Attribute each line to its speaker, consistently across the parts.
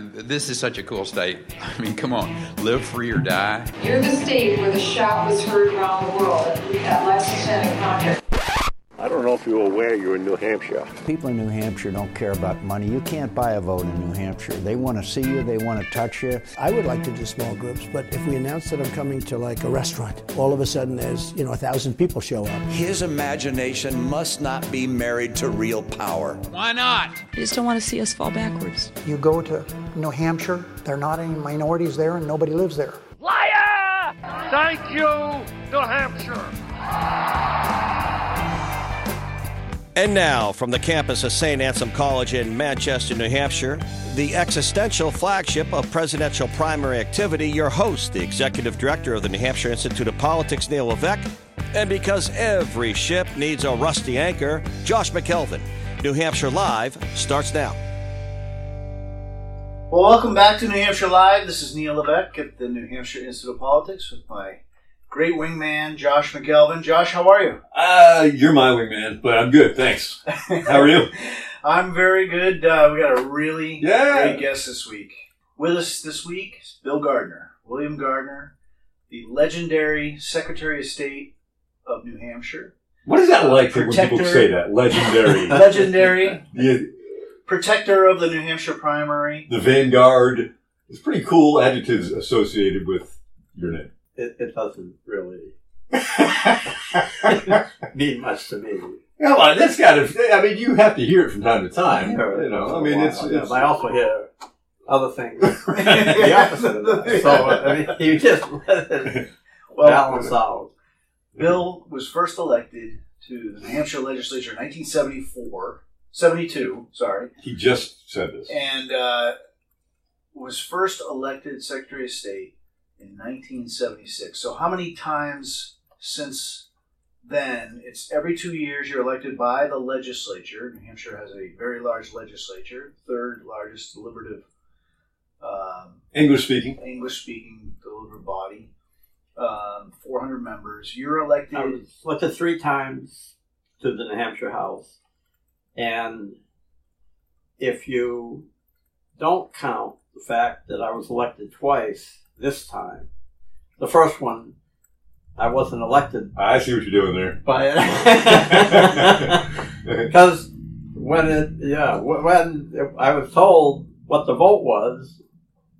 Speaker 1: This is such a cool state. I mean, come on, live free or die.
Speaker 2: You're the state where the shout was heard around the world at Lexington and Concord.
Speaker 3: I don't know if you're aware you're in New Hampshire.
Speaker 4: People in New Hampshire don't care about money. You can't buy a vote in New Hampshire. They want to see you, they want to touch you.
Speaker 5: I would like to do small groups, but if we announce that I'm coming to like a restaurant, all of a sudden there's, you know, a thousand people show up.
Speaker 6: His imagination must not be married to real power.
Speaker 1: Why not?
Speaker 7: I just don't want to see us fall backwards.
Speaker 8: You go to New Hampshire, there are not any minorities there and nobody lives there.
Speaker 3: Liar! Thank you, New Hampshire.
Speaker 9: And now, from the campus of St. Anselm College in Manchester, New Hampshire, the existential flagship of presidential primary activity, your host, the executive director of the New Hampshire Institute of Politics, Neil Levesque, and because every ship needs a rusty anchor, Josh McElveen. New Hampshire Live starts now.
Speaker 10: Well, welcome back to New Hampshire Live. This is Neil Levesque at the New Hampshire Institute of Politics with my great wingman, Josh McElveen. Josh, how are you?
Speaker 11: Uh, you're my wingman, but I'm good, thanks. How are you?
Speaker 10: I'm very good. Uh, we got a really
Speaker 11: Yeah.
Speaker 10: great guest this week. With us this week is Bill Gardner, William Gardner, the legendary Secretary of State of New Hampshire.
Speaker 11: What is that like for when people say that? Legendary.
Speaker 10: Legendary
Speaker 11: the,
Speaker 10: protector of the New Hampshire primary.
Speaker 11: the Vanguard. It's pretty cool adjectives associated with your name.
Speaker 12: It, it doesn't really mean much to me.
Speaker 11: Come on, that's got to. I mean, you have to hear it from time to time.
Speaker 12: hear it
Speaker 11: You know, I
Speaker 12: once in a
Speaker 11: mean,
Speaker 12: while,
Speaker 11: it's.
Speaker 12: yeah,
Speaker 11: it's
Speaker 12: but I also hear other things, the opposite of that. So I mean, you just let it
Speaker 10: Well,
Speaker 12: balance out.
Speaker 10: Bill was first elected to the New Hampshire legislature in 1974, 72, sorry,
Speaker 11: he just said this.
Speaker 10: and uh, was first elected Secretary of State in 1976. So, how many times since then? It's every two years you're elected by the legislature. New Hampshire has a very large legislature, third largest deliberative um,
Speaker 11: English speaking.
Speaker 10: English speaking deliberative body. Um, 400 members. You're elected.
Speaker 12: I was elected three times to the New Hampshire House, and if you don't count the fact that I was elected twice this time, the first one I wasn't elected
Speaker 11: I see what you're doing there.
Speaker 12: by because when it yeah wh- when I was told what the vote was,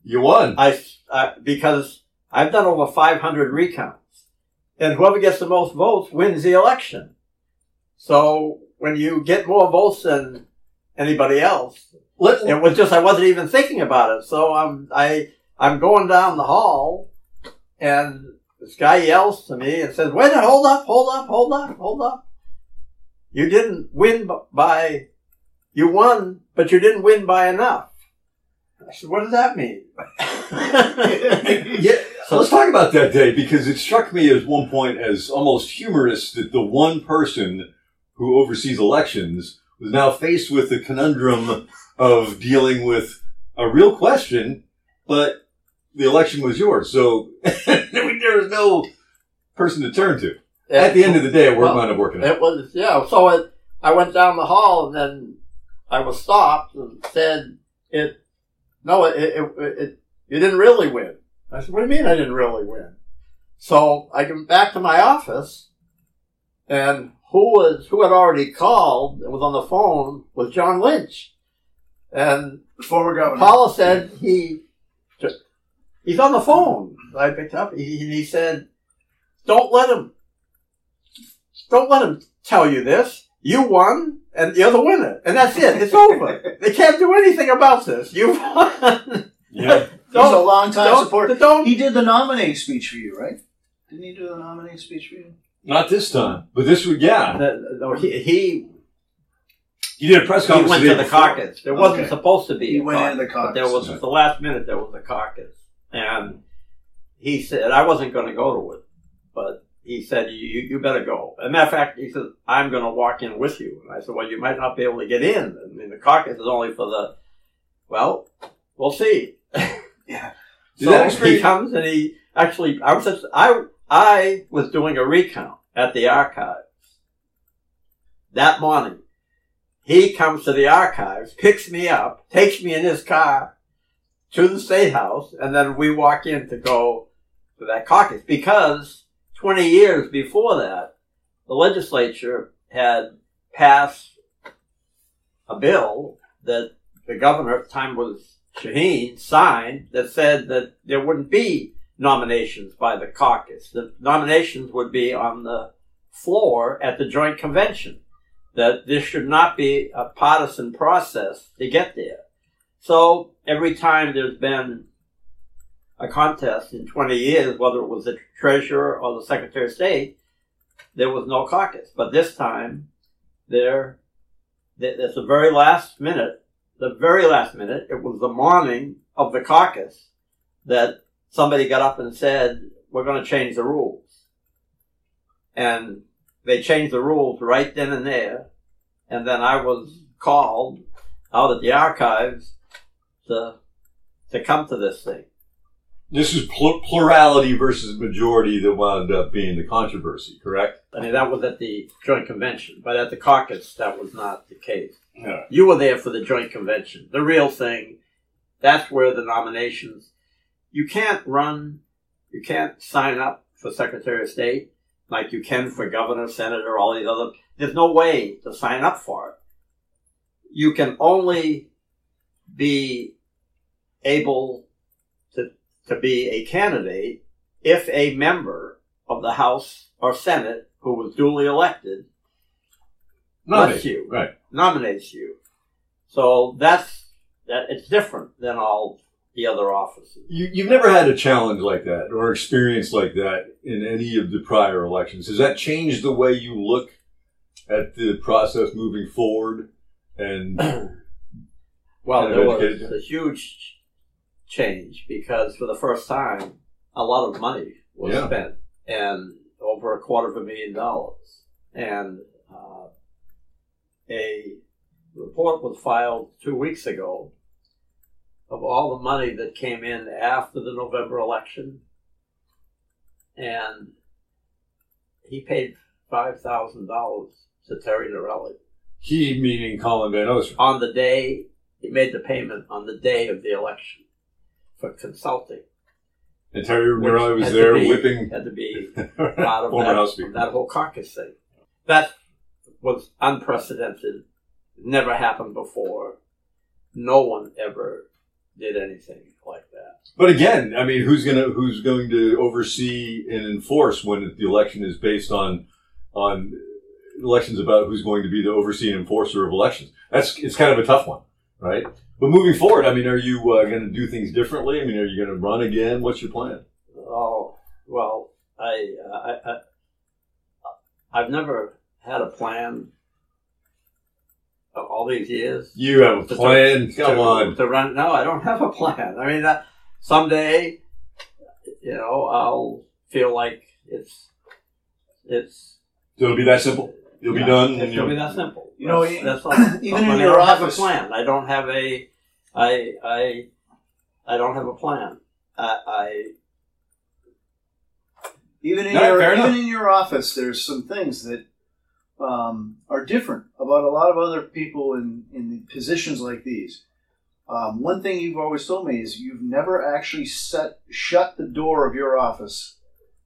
Speaker 11: You won.
Speaker 12: I, I because I've done over 500 recounts, and whoever gets the most votes wins the election. So when you get more votes than anybody else, it was just I wasn't even thinking about it. So I'm I I'm going down the hall, and this guy yells to me and says, "Wait, hold up, hold up, hold up, hold up! You didn't win by, you won, but you didn't win by enough." I said, "What does that mean?"
Speaker 11: yeah, so let's talk about that day because it struck me at one point as almost humorous that the one person who oversees elections was now faced with the conundrum of dealing with a real question, but the election was yours. So there was no person to turn to. At the end of the day, it
Speaker 12: Well,
Speaker 11: wound up working out.
Speaker 12: It was yeah. So it, I went down the hall and then I was stopped and said, "It no, it, it, it, it you didn't really win." I said, "What do you mean I didn't really win?" So I come back to my office, and who was who had already called and was on the phone was John Lynch, and
Speaker 10: former governor.
Speaker 12: Paula said he he's on the phone. I picked up. He, he said, "Don't let him. Don't let him tell you this. You won, and you're the winner, and that's it. It's over. they can't do anything about this. You won."
Speaker 11: Yeah.
Speaker 10: He's a long time
Speaker 12: don't-
Speaker 10: supporter.
Speaker 12: don't-
Speaker 10: he did the nominating speech for you, right? Didn't he do the nominating speech for you?
Speaker 11: Not this time, but this would, yeah.
Speaker 12: No, he, he
Speaker 11: You did a press conference.
Speaker 12: he
Speaker 11: went
Speaker 12: to the
Speaker 11: before.
Speaker 12: caucus. There wasn't supposed to be.
Speaker 10: He
Speaker 12: a
Speaker 10: went
Speaker 12: caucus,
Speaker 10: into the
Speaker 12: but there
Speaker 10: caucus.
Speaker 12: was at the last minute. There was a caucus, and he said I wasn't going to go to it, but he said you you better go. As a matter of fact, he said I'm going to walk in with you. And I said, well, you might not be able to get in. I mean, the caucus is only for the. Well, we'll see.
Speaker 10: Yeah.
Speaker 12: So he comes and he actually I was just, I I was doing a recount at the archives that morning. He comes to the archives, picks me up, takes me in his car, to the state house, and then we walk in to go to that caucus because 20 years before that, the legislature had passed a bill that the governor at the time was Shaheen signed that said that there wouldn't be nominations by the caucus. The nominations would be on the floor at the joint convention. That this should not be a partisan process to get there. So every time there's been a contest in 20 years, whether it was the treasurer or the secretary of state, there was no caucus. But this time, there, at the very last minute, the very last minute, it was the morning of the caucus that somebody got up and said, we're going to change the rules. And they changed the rules right then and there. And then I was called out at the archives to, to come to this thing.
Speaker 11: This is pl- plurality versus majority that wound up being the controversy, correct?
Speaker 12: I mean, that was at the joint convention, but at the caucus, that was not the case.
Speaker 11: Yeah.
Speaker 12: You were there for the joint convention. The real thing, that's where the nominations, you can't run, you can't sign up for Secretary of State like you can for governor, senator, all these other, there's no way to sign up for it. You can only be able to, to be a candidate if a member of the House or Senate who was duly elected
Speaker 11: Nominate,
Speaker 12: lets you,
Speaker 11: right.
Speaker 12: nominates you. So that's that. It's different than all the other offices.
Speaker 11: You, you've never had a challenge like that or experience like that in any of the prior elections. Has that changed the way you look at the process moving forward? And
Speaker 12: Well, there was a huge change because for the first time, a lot of money was
Speaker 11: Yeah.
Speaker 12: spent and over a quarter of a million dollars. And uh, a report was filed two weeks ago of all the money that came in after the November election. And he paid $5,000 to Terry Norelli
Speaker 11: he meaning Colin Van Ostern.
Speaker 12: on the day he made the payment on the day of the election for consulting.
Speaker 11: And Terry Norelli was there
Speaker 12: be,
Speaker 11: whipping
Speaker 12: had to be part of that, that whole caucus thing. That was unprecedented. Never happened before. No one ever did anything like that.
Speaker 11: But again, I mean, who's gonna who's going to oversee and enforce when the election is based on on elections about who's going to be the overseeing enforcer of elections? That's it's kind of a tough one, right? But moving forward, I mean, are you uh, going to do things differently? I mean, are you going to run again? What's your plan?
Speaker 12: Oh well, I, I, I I've never had a plan. of All these years,
Speaker 11: You have a plan?
Speaker 12: to-
Speaker 11: Come on.
Speaker 12: to run. No, I don't have a plan. I mean, uh, someday, you know, I'll feel like it's it's
Speaker 11: So it'll be that simple. You'll be done.
Speaker 12: It's
Speaker 11: and
Speaker 12: gonna be that simple.
Speaker 10: You know,
Speaker 12: that's, that's all.
Speaker 10: even
Speaker 12: But
Speaker 10: in
Speaker 12: I
Speaker 10: your
Speaker 12: don't have a
Speaker 10: office-
Speaker 12: plan. I don't have a. I I I don't have a plan. I, I
Speaker 10: Even in
Speaker 11: No,
Speaker 10: your even
Speaker 11: enough.
Speaker 10: in your office, there's some things that um, are different about a lot of other people in in positions like these. Um, one thing you've always told me is you've never actually set shut the door of your office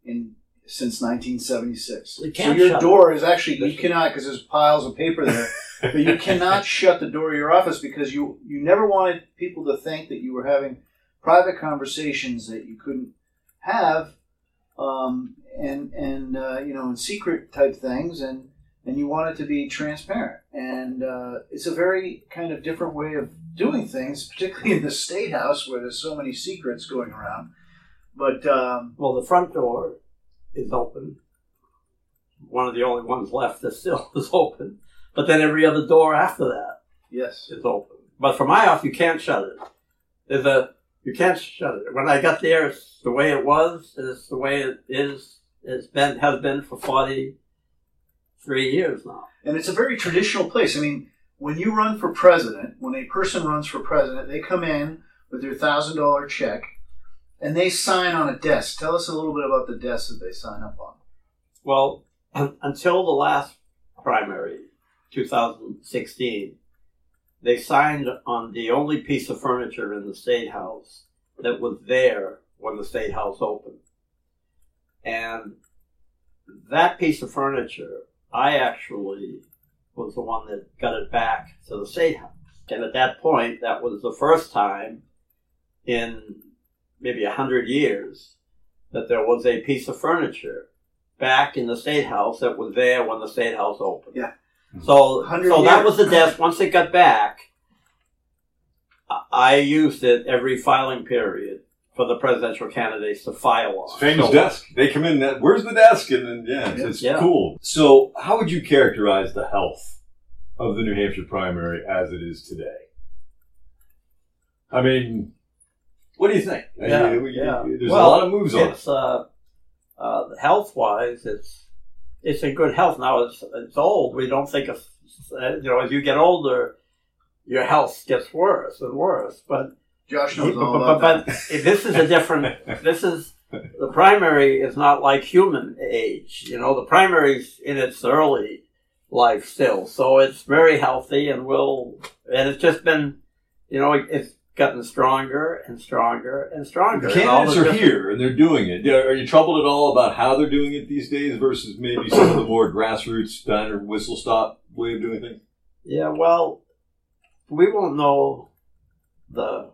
Speaker 10: in since 1976.
Speaker 12: You
Speaker 10: So your door is actually you cannot because there's piles of paper there, but you cannot shut the door of your office because you you never wanted people to think that you were having private conversations that you couldn't have um, and and uh, you know, and secret type things, and and you want it to be transparent. And uh, it's a very kind of different way of doing things, particularly in the state house where there's so many secrets going around. But um,
Speaker 12: well, the front door is open. One of the only ones left that still is open. But then every other door after that
Speaker 10: yes,
Speaker 12: is open. But for my office, you can't shut it. There's a you can't shut it. When I got there, it's the way it was. It's the way it is. It's been has been for forty three years now.
Speaker 10: and it's a very traditional place. I mean, when you run for president, when a person runs for president, they come in with their thousand dollar check, and they sign on a desk. Tell us a little bit about the desk that they sign up on.
Speaker 12: Well, until the last primary, 2016, they signed on the only piece of furniture in the State House that was there when the State House opened. And that piece of furniture, I actually was the one that got it back to the State House. And at that point, that was the first time in maybe a hundred years that there was a piece of furniture back in the State House that was there when the State House opened.
Speaker 10: Yeah. Hmm.
Speaker 12: So,
Speaker 10: 100
Speaker 12: so that was the desk. Once it got back, I- I used it every filing period for the presidential candidates to file on.
Speaker 11: Famous
Speaker 12: So-
Speaker 11: desk. They come in. That, Where's the desk? And then yeah, it's, it's
Speaker 12: Yeah.
Speaker 11: cool. So, how would you characterize the health of the New Hampshire primary as it is today? I mean, what do you think? I
Speaker 12: Yeah,
Speaker 11: mean, we-
Speaker 12: yeah.
Speaker 11: There's
Speaker 12: Well,
Speaker 11: a lot of moves on it.
Speaker 12: Uh, uh, health wise, it's it's in good health now. It's it's old. We don't think of you know as you get older, your health gets worse and worse. But
Speaker 10: Josh knows
Speaker 12: but,
Speaker 10: all
Speaker 12: but,
Speaker 10: about
Speaker 12: but this is a different. this is the primary is not like human age. You know, the primary's in its early life still, so it's very healthy and will. And it's just been, you know, it's gotten stronger and stronger and stronger.
Speaker 11: The candidates are
Speaker 12: different-
Speaker 11: here and they're doing it. Are you troubled at all about how they're doing it these days versus maybe some of the more grassroots diner whistle stop way of doing things?
Speaker 12: Yeah, well, we won't know the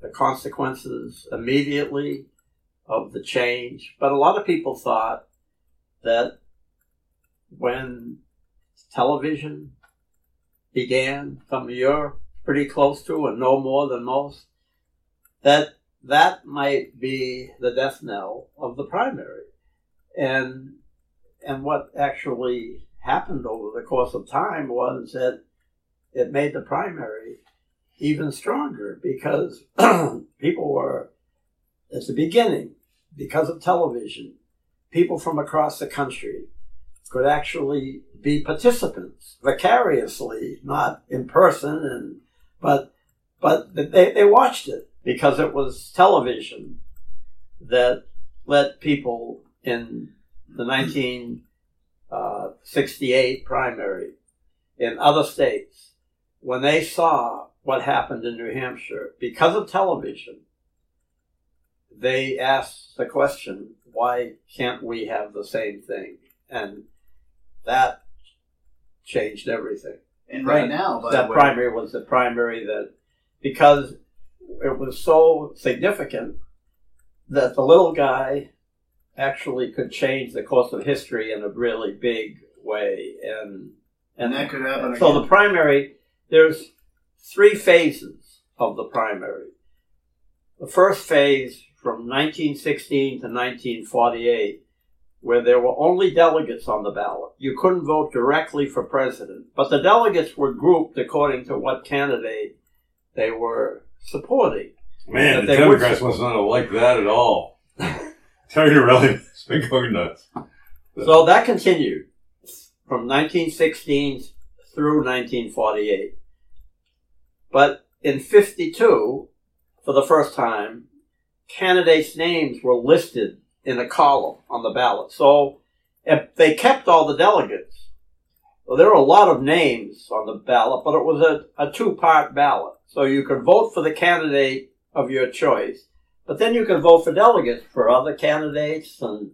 Speaker 12: the consequences immediately of the change, but a lot of people thought that when television began, from you're pretty close to and know more than most, that that might be the death knell of the primary. And and what actually happened over the course of time was that it made the primary even stronger because people were at the beginning because of television people from across the country could actually be participants vicariously not in person and but but they, they watched it because it was television that let people in the 1968 uh, primary in other states when they saw what happened in New Hampshire because of television they asked the question why can't we have the same thing? And that changed everything
Speaker 10: And right now, by
Speaker 12: that
Speaker 10: the way-
Speaker 12: primary was the primary that because it was so significant that the little guy actually could change the course of history in a really big way and
Speaker 10: And that could happen
Speaker 12: so
Speaker 10: again.
Speaker 12: the primary there's three phases of the primary the first phase from 1916 to 1948 where there were only delegates on the ballot. You couldn't vote directly for president, but the delegates were grouped according to what candidate they were supporting.
Speaker 11: Man, the Democrats must not have liked that at all. Tell you really, it's been going nuts.
Speaker 12: So that continued from 1916 through 1948. But in 52, for the first time, candidates' names were listed in a column on the ballot. So if they kept all the delegates. There were a lot of names on the ballot, but it was a, a two-part ballot. So you could vote for the candidate of your choice, but then you could vote for delegates for other candidates, and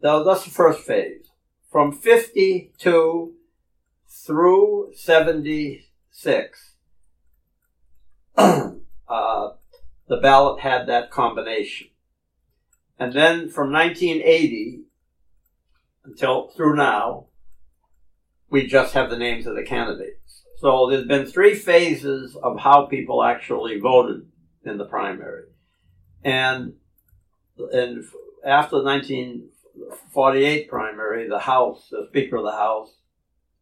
Speaker 12: that- that's the first phase. From 52 through 76, uh, the ballot had that combination. And then from 1980 until through now, we just have the names of the candidates. So there's been three phases of how people actually voted in the primary. And, and after the 1948 primary, the House, the Speaker of the House,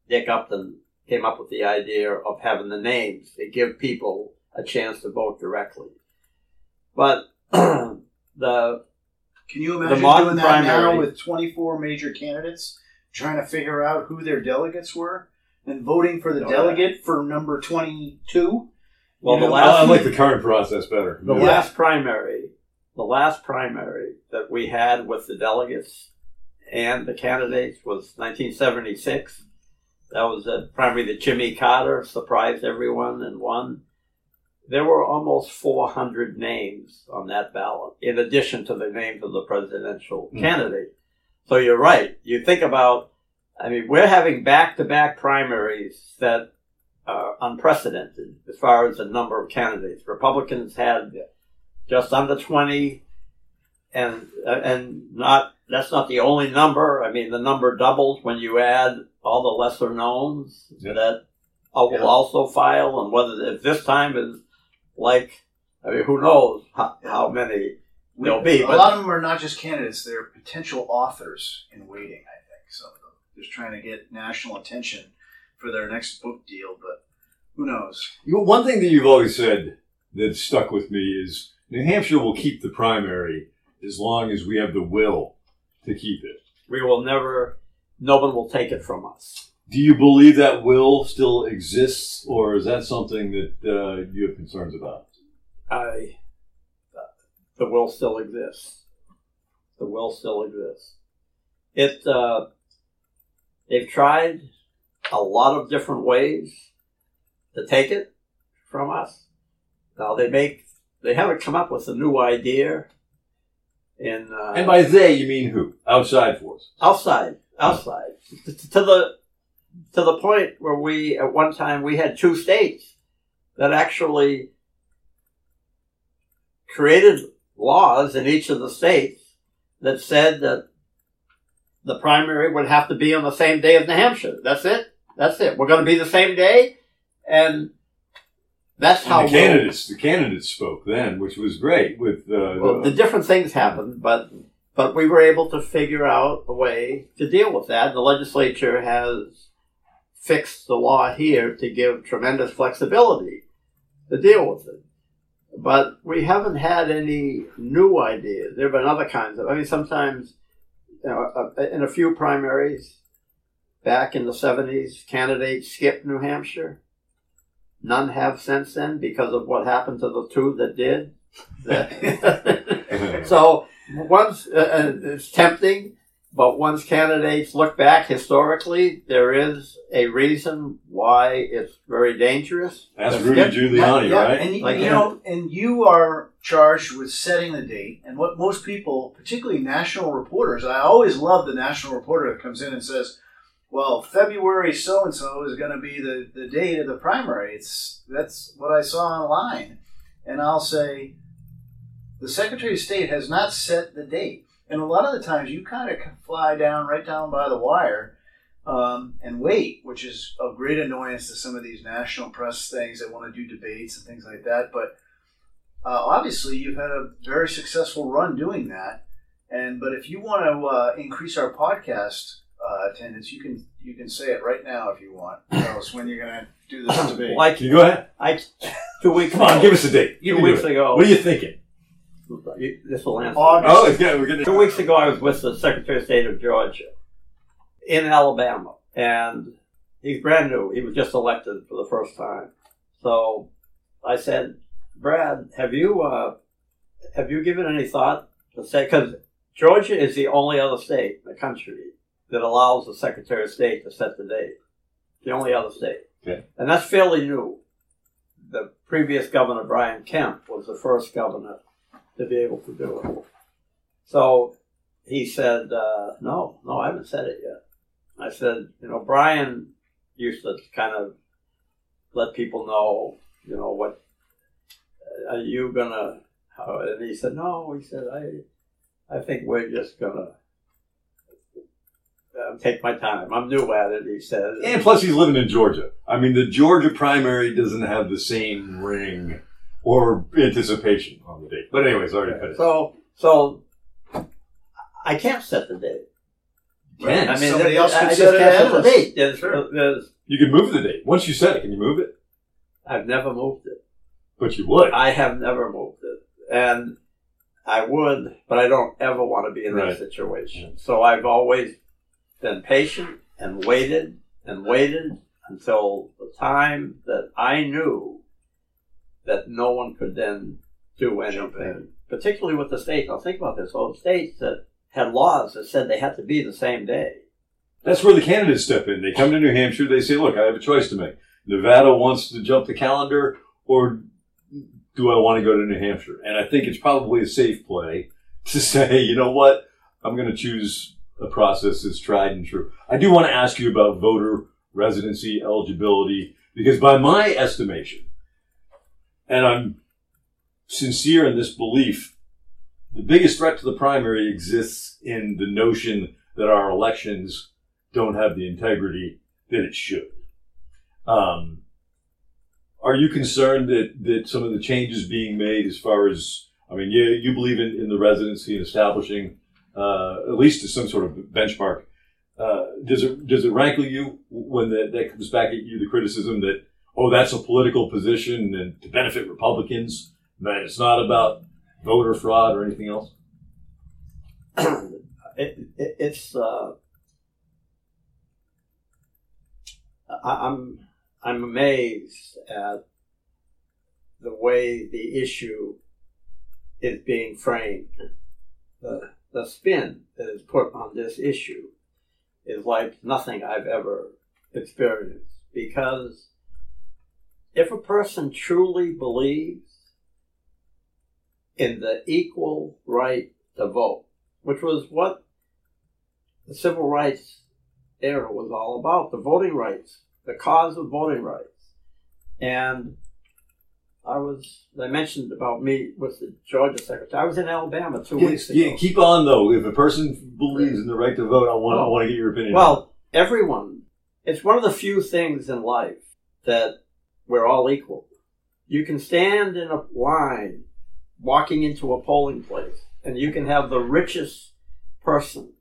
Speaker 12: Dick Upton, came up with the idea of having the names to give people a chance to vote directly. But the
Speaker 10: Can you
Speaker 12: the
Speaker 10: imagine
Speaker 12: modern
Speaker 10: doing that now with 24 major candidates, trying to figure out who their delegates were, and voting for the
Speaker 12: Oh, yeah.
Speaker 10: delegate for number 22?
Speaker 12: Well,
Speaker 10: You
Speaker 12: the
Speaker 10: know,
Speaker 12: last- oh,
Speaker 11: I like the current process better.
Speaker 12: The
Speaker 11: Yeah.
Speaker 12: last primary, the last primary that we had with the delegates and the candidates was 1976. That was a primary that Jimmy Carter surprised everyone and won. There were almost 400 names on that ballot, in addition to the names of the presidential
Speaker 11: Mm.
Speaker 12: candidate. So you're right. You think about, I mean, we're having back-to-back primaries that are unprecedented as far as the number of candidates. Republicans had just under 20 and uh, and not that's not the only number. I mean, the number doubles when you add all the lesser knowns that will also file, and whether if this time is like, I mean, who oh, knows how, how many there'll be.
Speaker 10: a
Speaker 12: But
Speaker 10: lot of them are not just candidates; they're potential authors in waiting. I think so. They're just trying to get national attention for their next book deal, but who knows?
Speaker 11: You know, one thing that you've always said that stuck with me is New Hampshire will keep the primary as long as we have the will to keep it.
Speaker 12: we will never. No one will take it from us.
Speaker 11: Do you believe that will still exists, or is that something that uh, you have concerns about?
Speaker 12: I, the will still exists. The will still exists. It, uh, they've tried a lot of different ways to take it from us. Now they make, they haven't come up with a new idea in, uh,
Speaker 11: And by they, you mean who? Outside force.
Speaker 12: outside, outside, to the, to the point where we, at one time, we had two states that actually created laws in each of the states that said that the primary would have to be on the same day as New Hampshire. That's it. That's it. We're going to be the same day, and that's how
Speaker 11: And the candidates, the candidates spoke then, which was great. With uh,
Speaker 12: well, the different things happened, but but we were able to figure out a way to deal with that. The legislature has fixed the law here to give tremendous flexibility to deal with it. But we haven't had any new ideas. There have been other kinds of. I mean, sometimes you know, uh, in a few primaries back in the seventies, candidates skipped New Hampshire. None have since then because of what happened to the two that did. so once uh, uh, it's tempting, but once candidates look back historically, there is a reason why it's very dangerous.
Speaker 11: That's Rudy Giuliani,
Speaker 10: Yeah,
Speaker 11: right?
Speaker 10: And you,
Speaker 12: Like
Speaker 10: you know, and you are charged with setting the date. And what most people, particularly national reporters, I always love the national reporter that comes in and says, "Well, February so and so is going to be the the date of the primary." It's that's what I saw online, and I'll say, the Secretary of State has not set the date. And a lot of the times, you kind of fly down right down by the wire um, and wait, which is of great annoyance to some of these national press things that want to do debates and things like that. But uh, obviously, you've had a very successful run doing that. And but if you want to uh, increase our podcast uh, attendance, you can you can say it right now if you want. Tell us when you're going to do this debate.
Speaker 12: Like
Speaker 11: you go ahead.
Speaker 12: I two weeks.
Speaker 11: Come on, give us a date. You
Speaker 12: Two
Speaker 11: can do
Speaker 12: weeks ago.
Speaker 11: What are you thinking?
Speaker 12: This will answer.
Speaker 10: August.
Speaker 11: Oh, it's good. We're gonna.
Speaker 12: Two weeks ago, I was with the Secretary of State of Georgia in Alabama, and he's brand new. He was just elected for the first time. So I said, Brad, have you uh, have you given any thought to say because Georgia is the only other state in the country that allows the Secretary of State to set the date. The only other state,
Speaker 11: Okay.
Speaker 12: and that's fairly new. The previous governor, Brian Kemp, was the first governor to be able to do it. So he said, uh, no, no, I haven't said it yet. I said, you know, Brian used to kind of let people know, you know, what are you gonna? How, and he said, no. He said, I, I think we're just gonna uh, take my time. I'm new at it. He said,
Speaker 11: And plus, he's living in Georgia. I mean, the Georgia primary doesn't have the same ring or anticipation on the date. But anyway, sorry to cut it.
Speaker 12: so, so I can't set the date.
Speaker 11: Can.
Speaker 12: I mean,
Speaker 10: Somebody
Speaker 12: th-
Speaker 10: else
Speaker 12: I
Speaker 10: could
Speaker 12: just
Speaker 10: set it
Speaker 12: can't
Speaker 10: ahead
Speaker 12: set the
Speaker 10: us.
Speaker 12: date. There's,
Speaker 10: Sure.
Speaker 12: there's,
Speaker 11: You can move the date. Once you set it, can you move it?
Speaker 12: I've never moved it.
Speaker 11: But you would.
Speaker 12: I have never moved it, and I would, but I don't ever want to be in
Speaker 11: Right.
Speaker 12: that situation. So I've always been patient and waited and waited until the time that I knew that no one could then do anything, particularly with the states. Now think about this: all the states that had laws that said they had to be the same day.
Speaker 11: That's where the candidates step in. They come to New Hampshire. They say, "Look, I have a choice to make. Nevada wants to jump the calendar, or do I want to go to New Hampshire?" And I think it's probably a safe play to say, "You know what? I'm going to choose a process that's tried and true." I do want to ask you about voter residency eligibility because, by my estimation, and I'm sincere in this belief, the biggest threat to the primary exists in the notion that our elections don't have the integrity that it should. Um, are you concerned that, that some of the changes being made as far as, I mean, you, you believe in, in the residency and establishing uh, at least some sort of benchmark. Uh, does it does it rankle you when that, that comes back at you the criticism that oh that's a political position and to benefit Republicans that it's not about voter fraud or anything else?
Speaker 12: it, it, it's uh, I, I'm I'm amazed at the way the issue is being framed. The the spin that is put on this issue is like nothing I've ever experienced because if a person truly believes in the equal right to vote, which was what the civil rights era was all about the voting rights, the cause of voting rights. And I was, I mentioned about me with the Georgia secretary. I was in Alabama two
Speaker 11: yeah,
Speaker 12: weeks ago.
Speaker 11: Yeah, keep on though. If a person believes in the right to vote, I want, I want to get your opinion.
Speaker 12: Well, everyone, it's one of the few things in life that we're all equal. You can stand in a line walking into a polling place and you can have the richest person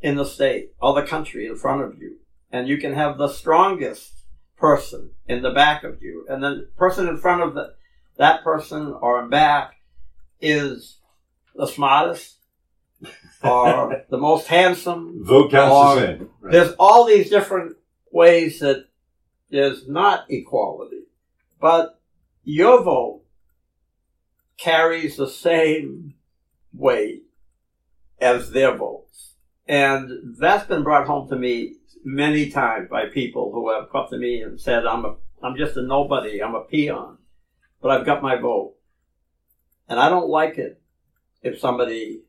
Speaker 12: in the state or the country in front of you, and you can have the strongest person in the back of you, and the person in front of the, that person or back is the smartest or the most handsome.
Speaker 11: Vote counts the same.
Speaker 12: Right. There's all these different ways that there's not equality, but your vote carries the same weight as their votes. And that's been brought home to me many times by people who have come to me and said, I'm a, I'm just a nobody. I'm a peon, but I've got my vote. And I don't like it if somebody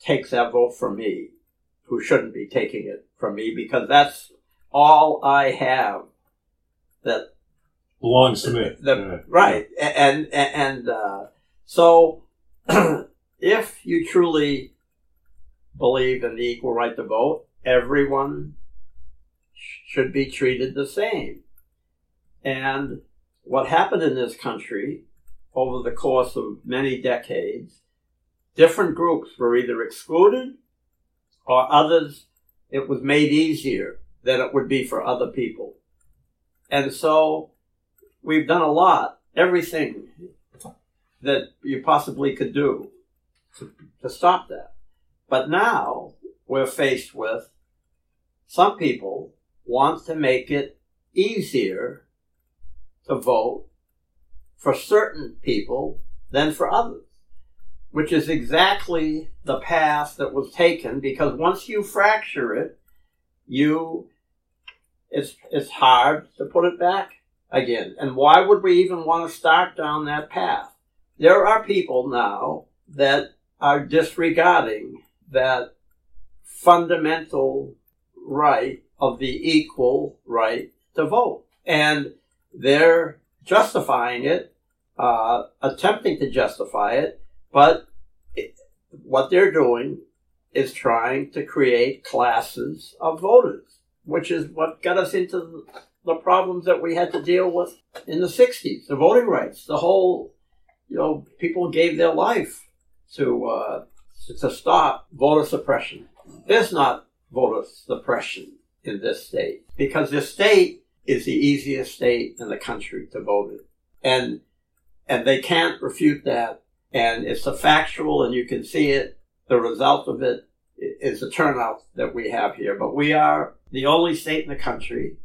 Speaker 12: takes that vote from me who shouldn't be taking it from me because that's all I have that
Speaker 11: belongs to me.
Speaker 12: The, yeah. Right. And, and, and, uh, so if you truly believe in the equal right to vote, everyone should be treated the same. And what happened in this country over the course of many decades, different groups were either excluded or others, it was made easier than it would be for other people. And so we've done a lot, everything that you possibly could do to, to stop that. But now we're faced with some people want to make it easier to vote for certain people than for others, which is exactly the path that was taken because once you fracture it, you it's it's hard to put it back again. And why would we even want to start down that path? There are people now that are disregarding that fundamental right of the equal right to vote. And they're justifying it, uh, attempting to justify it, but it, what they're doing is trying to create classes of voters, which is what got us into the problems that we had to deal with in the 60s, the voting rights, the whole, you know, people gave their life to, uh, to stop voter suppression. There's not voter suppression in this state because this state is the easiest state in the country to vote in. And, and they can't refute that. And it's a factual and you can see it. The result of it is the turnout that we have here. But we are the only state in the country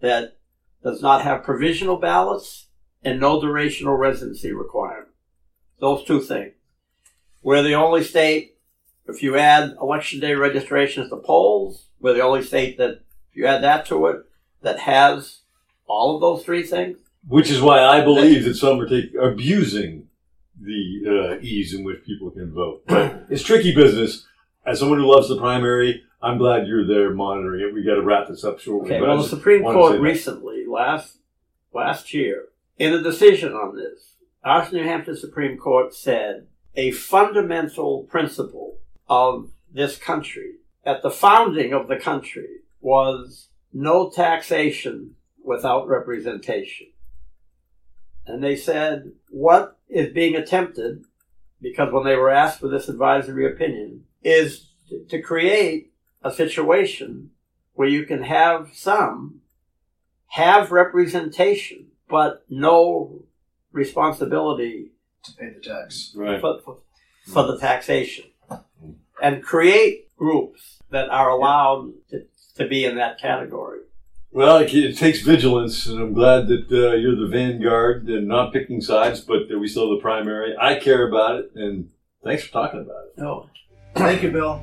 Speaker 12: that does not have provisional ballots and no durational residency requirement. Those two things. We're the only state, if you add election day registrations to polls, We're the only state that, if you add that to it, that has all of those three things.
Speaker 11: Which is why I believe that some are take, abusing the uh, ease in which people can vote. It's tricky business. As someone who loves the primary, I'm glad you're there monitoring it. We got to wrap this up shortly.
Speaker 12: Okay, well, the Supreme Court
Speaker 11: that.
Speaker 12: recently, last last year, in a decision on this, our New Hampshire Supreme Court said a fundamental principle of this country at the founding of the country was no taxation without representation. And they said what is being attempted, because when they were asked for this advisory opinion, is to create a situation where you can have some have representation, but no responsibility
Speaker 10: to pay the tax.
Speaker 11: Right.
Speaker 12: for, for, for the taxation, and create groups that are allowed to, to be in that category.
Speaker 11: Well, it, it takes vigilance, and I'm glad that uh, you're the vanguard and not picking sides, but that we still have the primary. I care about it, and thanks for talking about it.
Speaker 12: No.
Speaker 10: Thank you, Bill.